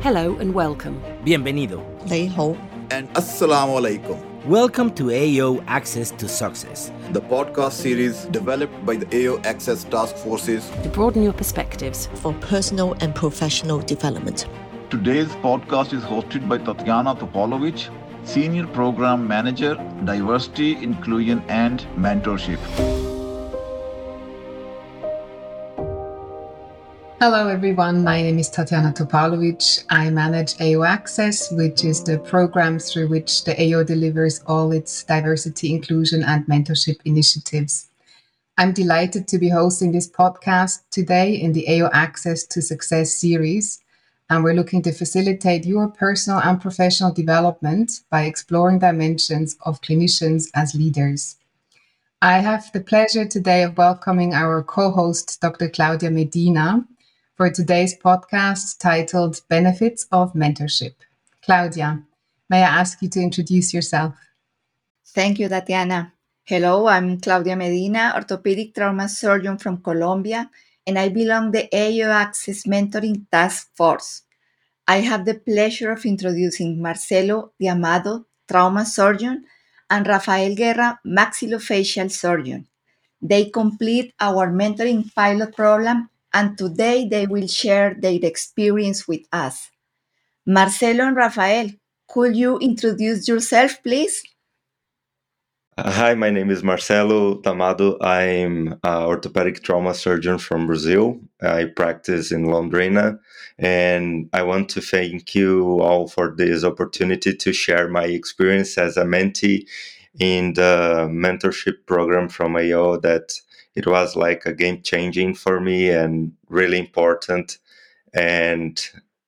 Hello and welcome. Bienvenido. And Assalamu alaikum. Welcome to AO Access to Success, the podcast series developed by the AO Access Task Forces to broaden your perspectives for personal and professional development. Today's podcast is hosted by Tatiana Topalovic, Senior Program Manager, Diversity, Inclusion, and Mentorship. Hello, everyone. My name is Tatiana Topalovic. I manage AO Access, which is the program through which the AO delivers all its diversity, inclusion, and mentorship initiatives. I'm delighted to be hosting this podcast today in the AO Access to Success series. And we're looking to facilitate your personal and professional development by exploring dimensions of clinicians as leaders. I have the pleasure today of welcoming our co host, Dr. Claudia Medina, for today's podcast titled Benefits of Mentorship. Claudia, may I ask you to introduce yourself? Thank you, Tatiana. Hello, I'm Claudia Medina, orthopedic trauma surgeon from Colombia, and I belong the AO Access Mentoring Task Force. I have the pleasure of introducing Marcelo Diamado, trauma surgeon, and Rafael Guerra, maxillofacial surgeon. They complete our mentoring pilot program and today they will share their experience with us. Marcelo and Rafael, could you introduce yourself, please? Uh, hi, my name is Marcelo Tamado. I'm an orthopedic trauma surgeon from Brazil. I practice in Londrina, and I want to thank you all for this opportunity to share my experience as a mentee in the mentorship program from AO that it was like a game changing for me and really important. And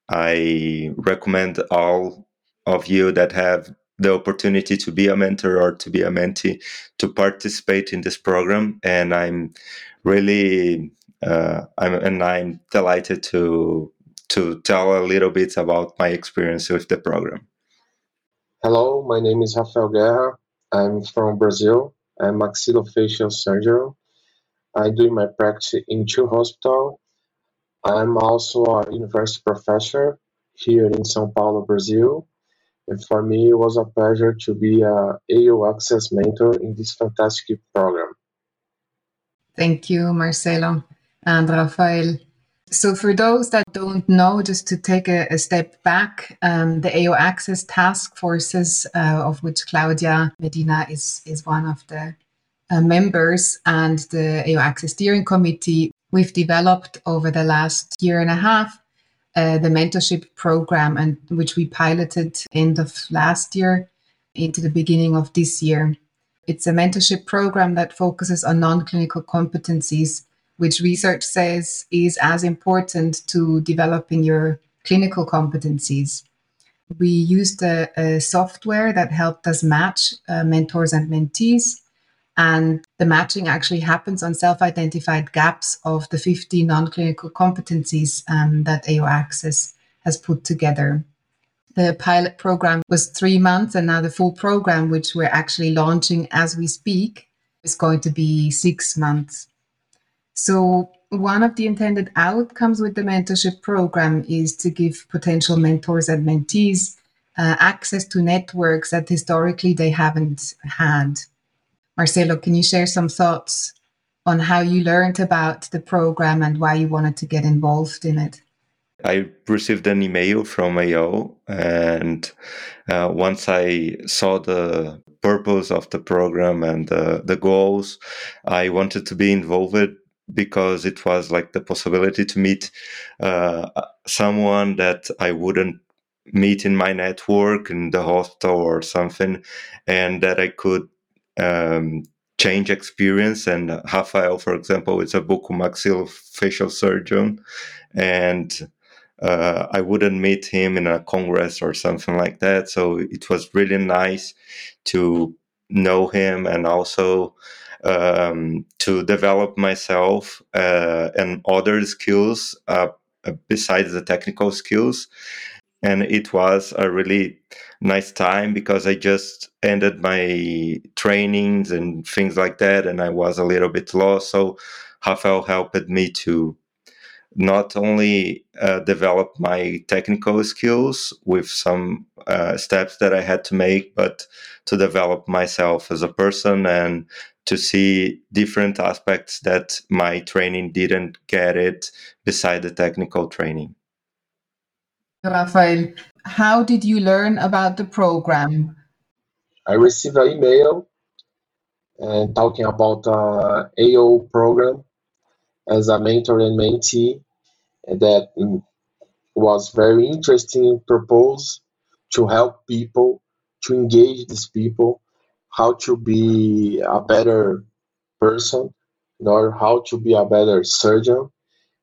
I recommend all of you that have the opportunity to be a mentor or to be a mentee to participate in this program. And I'm really, uh, I'm, and I'm delighted to to tell a little bit about my experience with the program. Hello, my name is Rafael Guerra. I'm from Brazil. I'm maxillofacial surgeon I do my practice in two hospital. I'm also a university professor here in São Paulo, Brazil. And for me, it was a pleasure to be a AO Access mentor in this fantastic program. Thank you, Marcelo and Rafael. So, for those that don't know, just to take a, a step back, um, the AO Access task forces, uh, of which Claudia Medina is, is one of the uh, members and the AO Access Steering Committee, we've developed over the last year and a half uh, the mentorship program, and which we piloted end of last year into the beginning of this year. It's a mentorship program that focuses on non-clinical competencies, which research says is as important to developing your clinical competencies. We used a, a software that helped us match uh, mentors and mentees and the matching actually happens on self identified gaps of the 50 non clinical competencies um, that AO Access has put together. The pilot program was three months, and now the full program, which we're actually launching as we speak, is going to be six months. So, one of the intended outcomes with the mentorship program is to give potential mentors and mentees uh, access to networks that historically they haven't had. Marcelo, can you share some thoughts on how you learned about the program and why you wanted to get involved in it? I received an email from AO, and uh, once I saw the purpose of the program and the, the goals, I wanted to be involved because it was like the possibility to meet uh, someone that I wouldn't meet in my network in the hostel or something, and that I could um, change experience. And Rafael, for example, is a buccomaxillofacial surgeon, and uh, I wouldn't meet him in a congress or something like that. So it was really nice to know him and also um, to develop myself uh, and other skills uh, besides the technical skills. And it was a really nice time because I just ended my trainings and things like that, and I was a little bit lost. So Rafael helped me to not only uh, develop my technical skills with some uh, steps that I had to make, but to develop myself as a person and to see different aspects that my training didn't get it beside the technical training. Rafael, how did you learn about the program? I received an email and talking about uh, AO program as a mentor and mentee that was very interesting purpose to help people to engage these people how to be a better person or how to be a better surgeon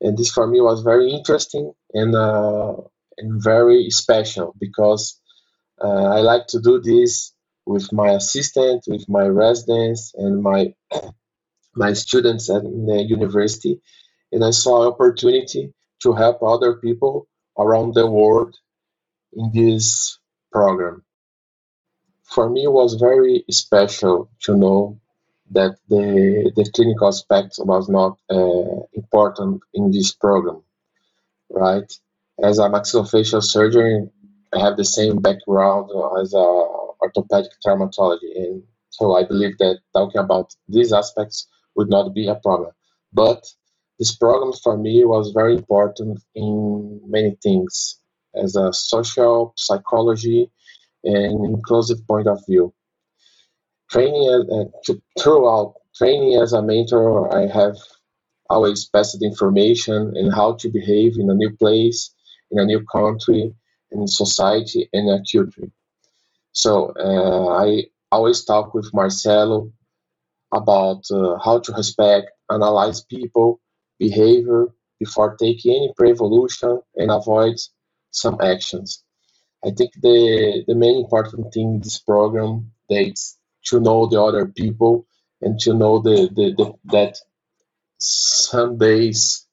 and this for me was very interesting and uh, and very special because uh, I like to do this with my assistant, with my residents, and my my students at the university, and I saw opportunity to help other people around the world in this program. For me, it was very special to know that the the clinical aspect was not uh, important in this program, right? As a maxillofacial surgeon, I have the same background as a orthopedic traumatology, and so I believe that talking about these aspects would not be a problem. But this program for me was very important in many things as a social psychology and inclusive point of view. Training uh, throughout training as a mentor, I have always passed information and how to behave in a new place, in a new country, in society, and in a culture. So uh, I always talk with Marcelo about uh, how to respect, analyze people, behavior before taking any pre-evolution and avoid some actions. I think the the main important thing in this program is to know the other people and to know the, the, the that some days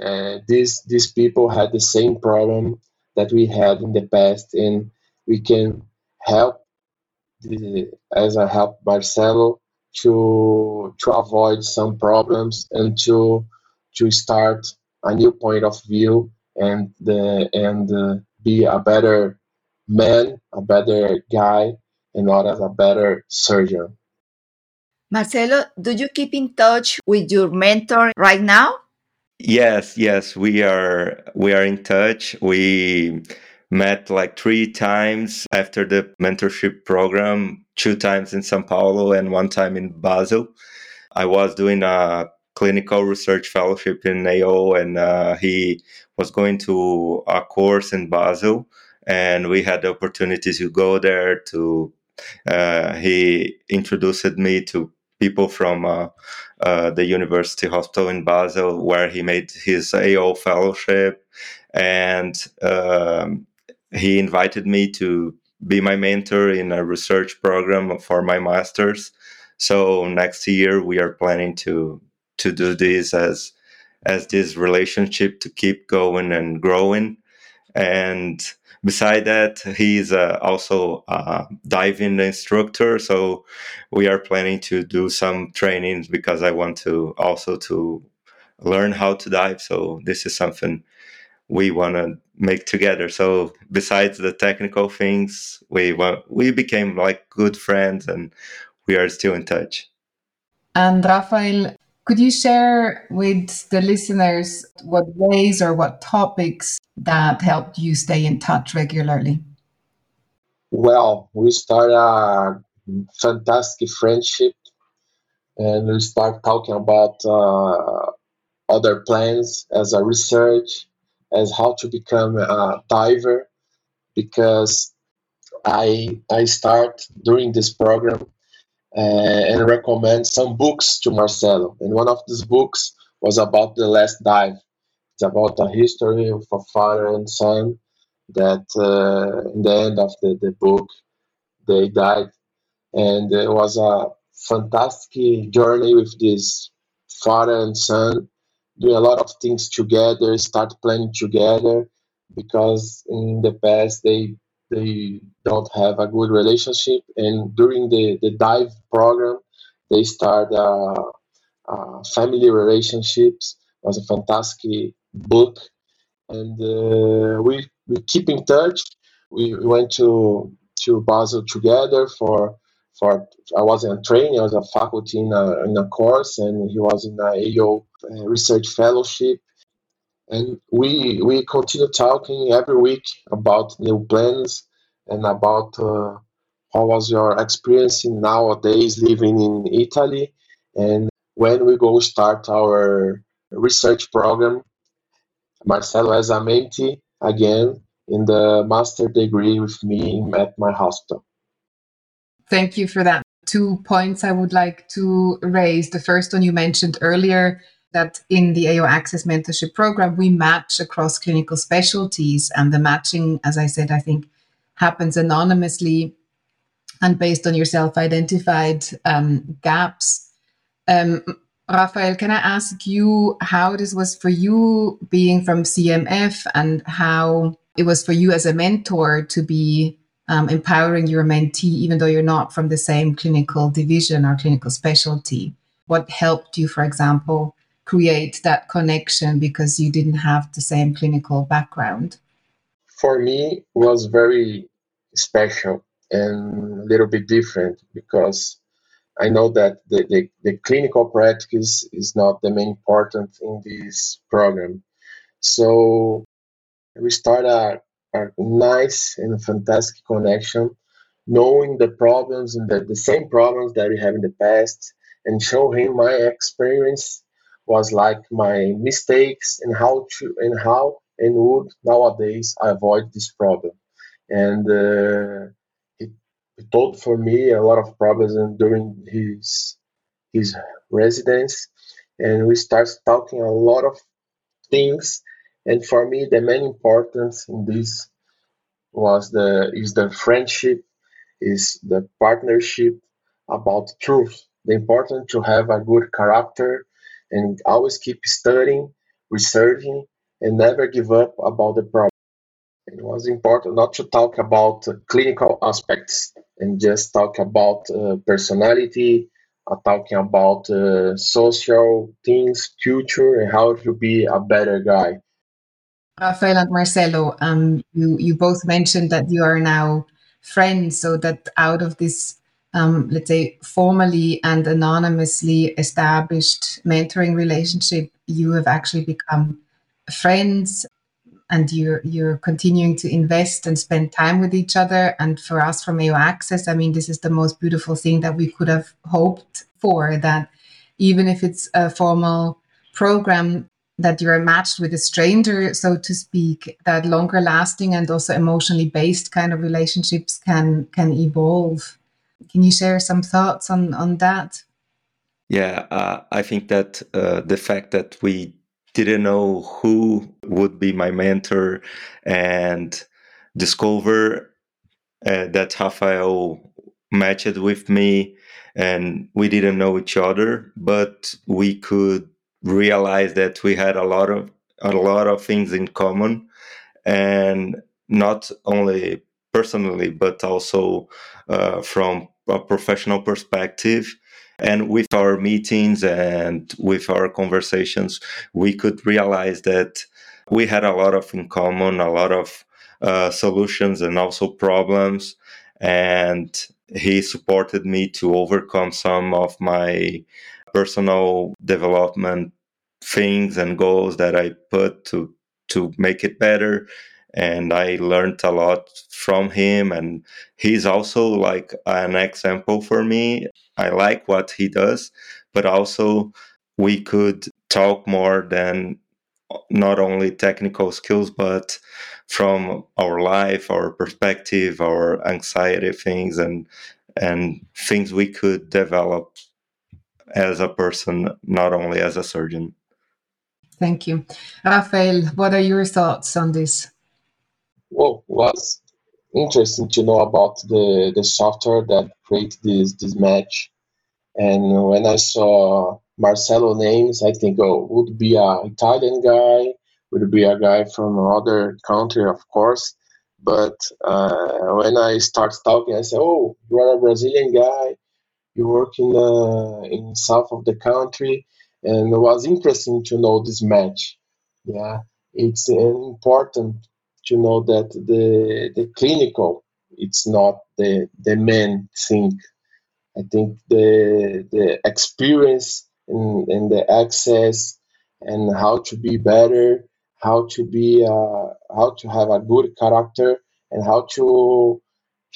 uh, these these people had the same problem that we had in the past and we can help the, as I help Marcelo to to avoid some problems and to to start a new point of view and the and uh, be a better man, a better guy, and not as a better surgeon. Marcelo, do you keep in touch with your mentor right now? Yes, yes, we are we are in touch. We met like three times after the mentorship program, two times in Sao Paulo and one time in Basel. I was doing a clinical research fellowship in AO, and uh, he was going to a course in Basel, and we had the opportunity to go there. To uh, he introduced me to people from uh, uh the University Hospital in Basel, where he made his AO fellowship, and um, he invited me to be my mentor in a research program for my master's. So next year we are planning to to do this as as this relationship to keep going and growing. And beside that, he's uh, also a diving instructor. So we are planning to do some trainings because I want to also to learn how to dive. So this is something we want to make together. So besides the technical things, we want, we became like good friends and we are still in touch. And Rafael, could you share with the listeners what ways or what topics that helped you stay in touch regularly? Well, we start a fantastic friendship and we start talking about uh, other plans as a research as how to become a diver because I I start during this program and recommend some books to Marcelo. And one of these books was about the last dive. It's about a history of a father and son that uh, in the end of the, the book they died. And it was a fantastic journey with this father and son do a lot of things together, start planning together, because in the past they they don't have a good relationship, and during the the dive program, they start uh, uh, family relationships. It was a fantastic book, and uh, we we keep in touch. We, we went to to Basel together for for I was in training, I was a faculty in a, in a course, and he was in a AO uh, research fellowship. And we we continue talking every week about new plans and about uh, how was your experience in nowadays living in Italy, and when we go start our research program. Marcelo a again in the master degree with me at my hospital. Thank you for that. Two points I would like to raise. The first one you mentioned earlier that in the AO Access Mentorship Program, we match across clinical specialties. And the matching, as I said, I think happens anonymously and based on your self identified um, gaps. Um, Rafael, can I ask you how this was for you being from CMF and how it was for you as a mentor to be um, empowering your mentee, even though you're not from the same clinical division or clinical specialty? What helped you, for example, create that connection because you didn't have the same clinical background? For me, was very special and a little bit different because I know that the, the, the clinical practice is not the main important in this program. So we start a a nice and fantastic connection, knowing the problems and the, the same problems that we have in the past, and show him my experience was like my mistakes and how to and how and would nowadays I avoid this problem. And uh, told for me a lot of problems and during his his residence, and we started talking a lot of things and for me, the main importance in this was the is the friendship, is the partnership about truth. The important to have a good character and always keep studying, researching, and never give up about the problem. It was important not to talk about uh, clinical aspects and just talk about uh, personality, uh, talking about uh, social things, culture, and how to be a better guy. Rafael and Marcelo, um, you, you both mentioned that you are now friends, so that out of this, um, let's say, formally and anonymously established mentoring relationship, you have actually become friends and you're you're continuing to invest and spend time with each other and for us from AO Access I mean this is the most beautiful thing that we could have hoped for that even if it's a formal program that you're matched with a stranger, so to speak, that longer lasting and also emotionally based kind of relationships can can evolve. Can you share some thoughts on on that? Yeah, uh, I think that uh, the fact that we didn't know who would be my mentor and discover uh, that Rafael matched with me and we didn't know each other, but we could realize that we had a lot of a lot of things in common and not only personally but also uh, from a professional perspective. And with our meetings and with our conversations we could realize that we had a lot of in common a lot of uh, solutions and also problems. And he supported me to overcome some of my personal development things and goals that I put to to make it better and I learned a lot from him and he's also like an example for me. I like what he does, but also we could talk more than uh, not only technical skills but from our life, our perspective, our anxiety things and and things we could develop as a person, not only as a surgeon. Thank you. Rafael, what are your thoughts on this? Well, was interesting to know about the, the software that created this, this match. And when I saw Marcelo names, I think, oh, would be a Italian guy, would be a guy from another country, of course. But uh, when I start talking, I say, oh, you are a Brazilian guy you work in the in south of the country, and it was interesting to know this match. Yeah, it's important to know that the the clinical it's not the the main thing. I think the the experience and, and the access and how to be better, how to be uh, how to have a good character, and how to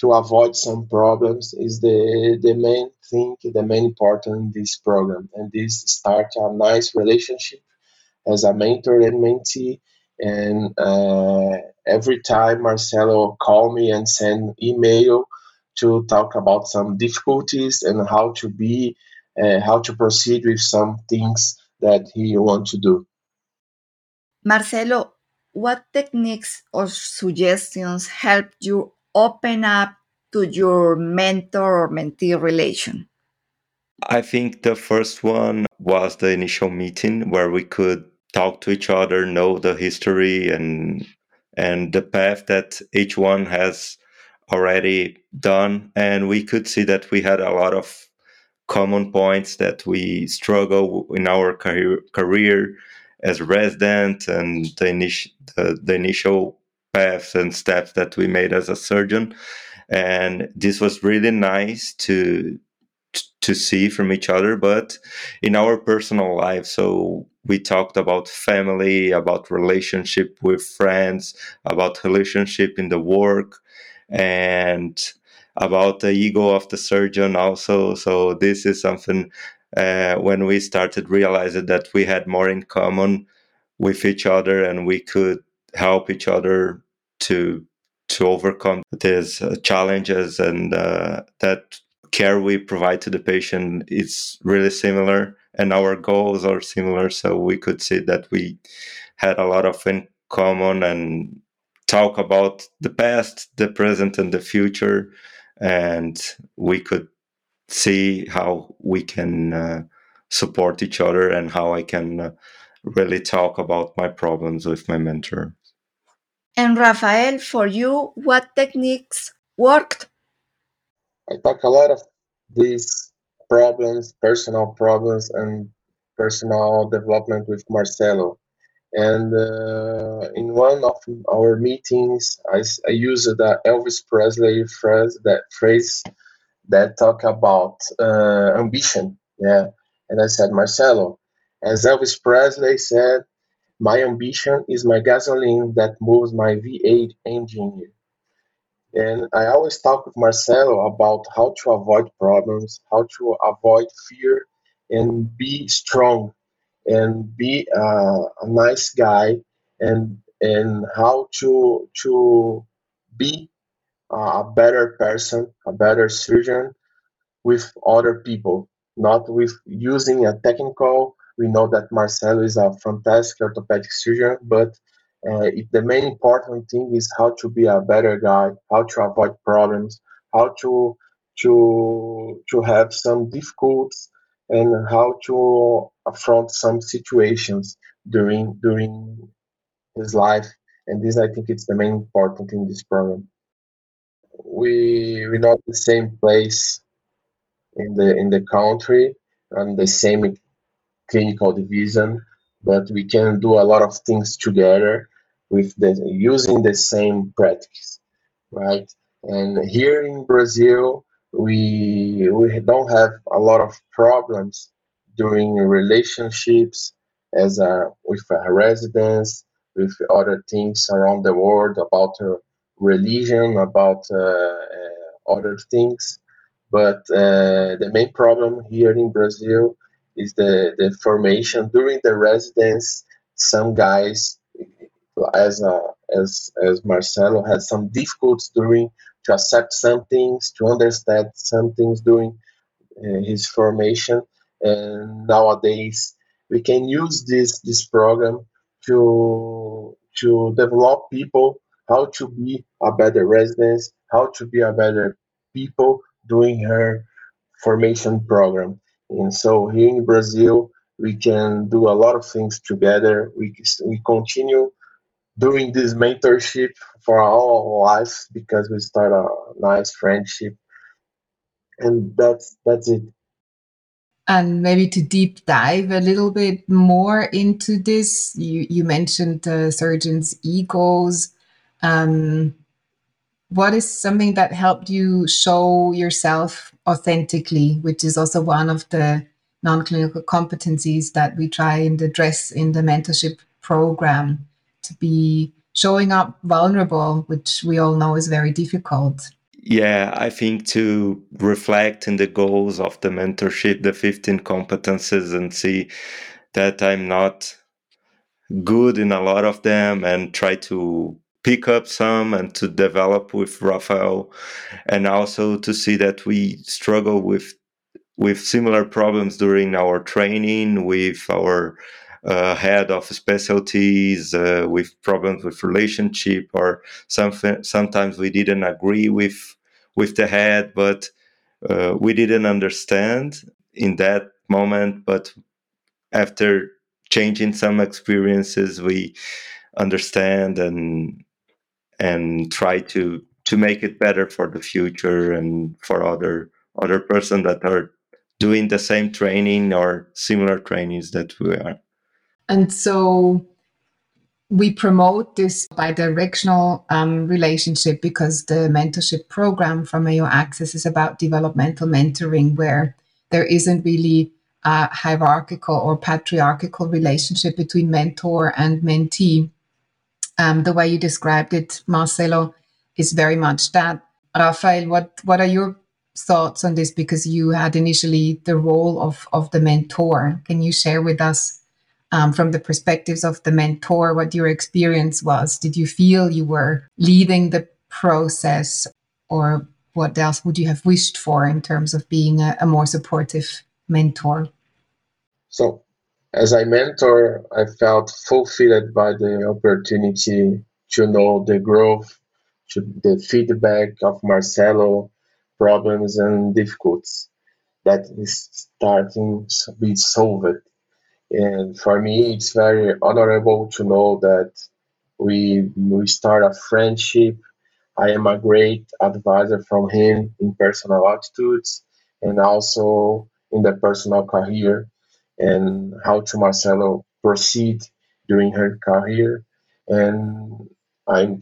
to avoid some problems is the the main thing, the main important in this program. And this start a nice relationship as a mentor and mentee. And uh, every time Marcelo call me and send email to talk about some difficulties and how to be, uh, how to proceed with some things that he want to do. Marcelo, what techniques or suggestions helped you open up to your mentor or mentee relation? I think the first one was the initial meeting where we could talk to each other, know the history and and the path that each one has already done, and we could see that we had a lot of common points that we struggle in our career, career as resident and the, init- the, the initial paths and steps that we made as a surgeon. And this was really nice to to see from each other but in our personal life. So we talked about family about relationship with friends about relationship in the work and about the ego of the surgeon also. So this is something uh, when we started realizing that we had more in common with each other and we could help each other to to overcome these uh, challenges and uh, that care we provide to the patient is really similar and our goals are similar so we could see that we had a lot of in common and talk about the past the present and the future and we could see how we can uh, support each other and how i can uh, really talk about my problems with my mentor and Rafael, for you, what techniques worked? I talk a lot of these problems, personal problems, and personal development with Marcelo. And uh, in one of our meetings, I, I used the Elvis Presley phrase that phrase that talk about uh, ambition. Yeah, and I said, Marcelo, as Elvis Presley said, my ambition is my gasoline that moves my V8 engine. And I always talk with Marcelo about how to avoid problems, how to avoid fear, and be strong, and be uh, a nice guy, and and how to to be a better person, a better surgeon with other people, not with using a technical. We know that Marcelo is a fantastic orthopedic surgeon, but uh, it, the main important thing is how to be a better guy, how to avoid problems, how to to to have some difficulties, and how to affront some situations during during his life. And this, I think, it's the main important thing in this program. We we're not the same place in the in the country and the same clinical division, but we can do a lot of things together with the using the same practice, right? And here in Brazil, we we don't have a lot of problems during relationships as a with a residence, with other things around the world about uh, religion, about uh, uh, other things. But uh, the main problem here in Brazil is the, the formation during the residence. Some guys, as uh, as as Marcelo, had some difficulties during to accept some things, to understand some things during uh, his formation. And nowadays, we can use this this program to to develop people how to be a better resident, how to be a better people doing her formation program. And so here in Brazil, we can do a lot of things together. We we continue doing this mentorship for our lives because we start a nice friendship, and that's that's it. And maybe to deep dive a little bit more into this, you, you mentioned uh, surgeons' egos. Um, what is something that helped you show yourself authentically, which is also one of the non-clinical competencies that we try and address in the mentorship program to be showing up vulnerable, which we all know is very difficult. Yeah, I think to reflect in the goals of the mentorship, the 15 competences, and see that I'm not good in a lot of them and try to pick up some and to develop with Rafael, and also to see that we struggle with with similar problems during our training with our uh, head of specialties uh, with problems with relationship or something sometimes we didn't agree with with the head but uh, we didn't understand in that moment but after changing some experiences we understand and and try to to make it better for the future and for other other person that are doing the same training or similar trainings that we are. And so we promote this bi-directional um, relationship because the mentorship program from AO Access is about developmental mentoring, where there isn't really a hierarchical or patriarchal relationship between mentor and mentee. Um, the way you described it, Marcelo, is very much that. Rafael, what, what are your thoughts on this? Because you had initially the role of, of the mentor. Can you share with us um, from the perspectives of the mentor what your experience was? Did you feel you were leading the process, or what else would you have wished for in terms of being a, a more supportive mentor? So, as a mentor, I felt fulfilled by the opportunity to know the growth, to the feedback of Marcelo, problems and difficulties that is starting to be solved. And for me, it's very honorable to know that we we start a friendship. I am a great advisor from him in personal attitudes and also in the personal career and how to Marcelo proceed during her career. And I'm,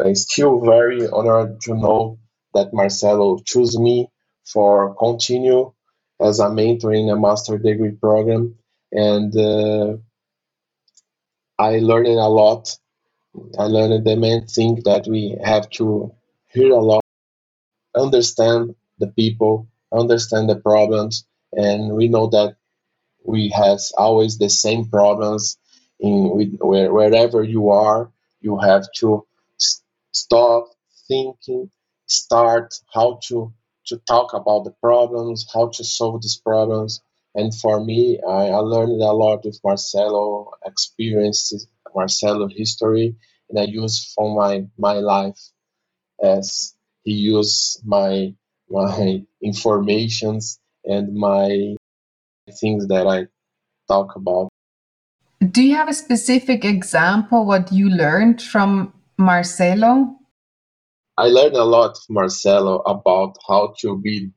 I'm still very honored to know that Marcelo chose me for continue as a mentor in a master degree program. And uh, I learned a lot. I learned the main thing that we have to hear a lot, understand the people, understand the problems, and we know that we have always the same problems in with, where, wherever you are you have to stop thinking start how to to talk about the problems how to solve these problems and for me i, I learned a lot with marcelo experiences marcelo history and i use for my my life as he used my my informations and my things that I talk about. Do you have a specific example what you learned from Marcelo? I learned a lot from Marcelo about how to be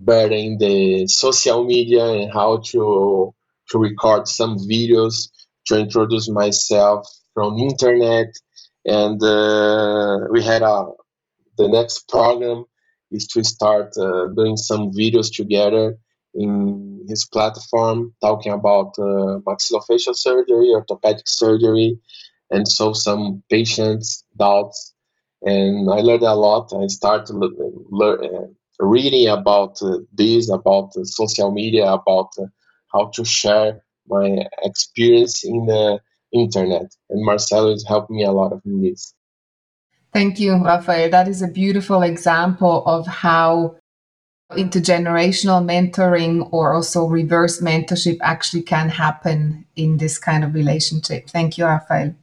better in the social media and how to to record some videos to introduce myself from internet and uh, we had a the next program is to start uh, doing some videos together in his platform talking about uh, maxillofacial surgery, orthopedic surgery, and so some patients' doubts. And I learned a lot. I started learn, uh, reading about uh, this, about social media, about uh, how to share my experience in the internet. And Marcelo has helped me a lot in this. Thank you, Rafael. That is a beautiful example of how intergenerational mentoring or also reverse mentorship actually can happen in this kind of relationship. Thank you, Rafael.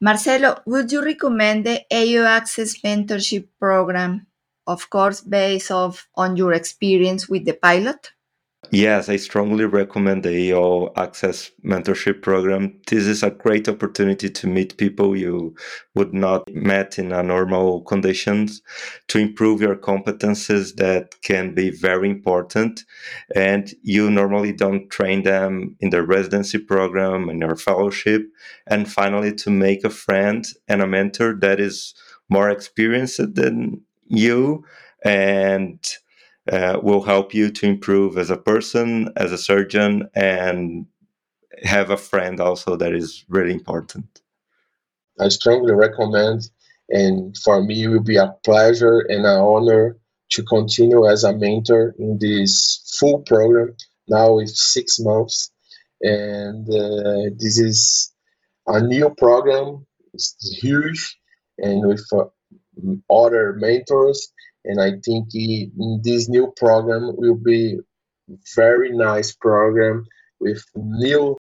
Marcelo, would you recommend the AO Access mentorship program, of course, based off on your experience with the pilot? Yes, I strongly recommend the AO Access Mentorship Program. This is a great opportunity to meet people you would not met in a normal conditions, to improve your competences that can be very important, and you normally don't train them in the residency program and your fellowship. And finally, to make a friend and a mentor that is more experienced than you and uh, will help you to improve as a person, as a surgeon, and have a friend also that is really important. I strongly recommend, and for me, it will be a pleasure and an honor to continue as a mentor in this full program now with six months. And uh, this is a new program, it's huge, and with uh, other mentors and I think this new program will be very nice program with new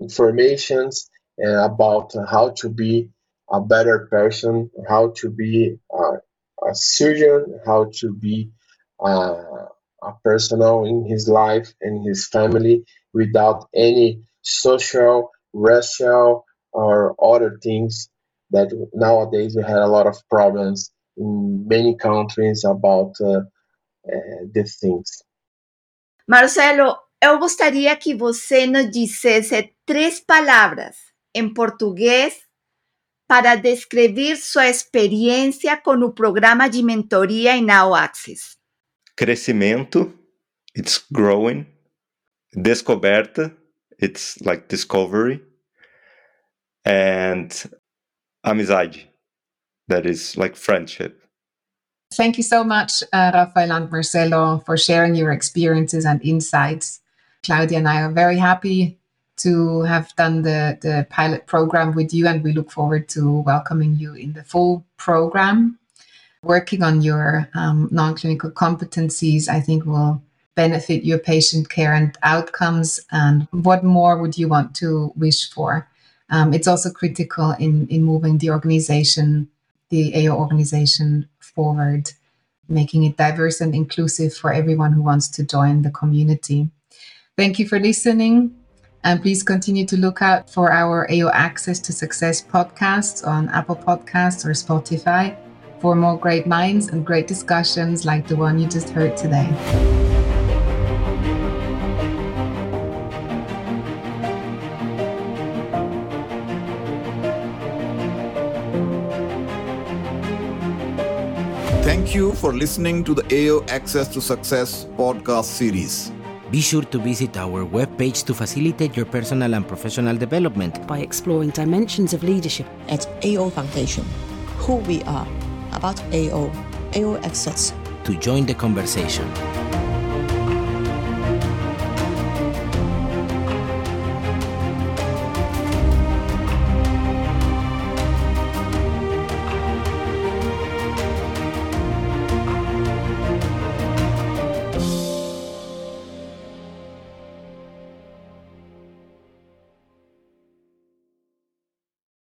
informations uh, about how to be a better person, how to be a surgeon, how to be uh, a personal in his life and his family without any social, racial, or other things that nowadays we had a lot of problems in many countries about uh, uh, these things. Marcelo, eu gostaria que você nos dissesse três palavras em português para descrever sua experiência com o programa de mentoria em Now Access. Crescimento, it's growing. Descoberta, it's like discovery. And amizade, that is like friendship. Thank you so much, uh, Rafael and Marcelo, for sharing your experiences and insights. Claudia and I are very happy to have done the, the pilot program with you, and we look forward to welcoming you in the full program. Working on your um, non clinical competencies, I think, will benefit your patient care and outcomes. And what more would you want to wish for? Um, it's also critical in, in moving the organization the AO organization forward, making it diverse and inclusive for everyone who wants to join the community. Thank you for listening. And please continue to look out for our AO Access to Success podcasts on Apple Podcasts or Spotify for more great minds and great discussions like the one you just heard today. You for listening to the AO Access to Success podcast series. Be sure to visit our webpage to facilitate your personal and professional development by exploring dimensions of leadership at AO Foundation. Who we are, about AO, AO Access. To join the conversation.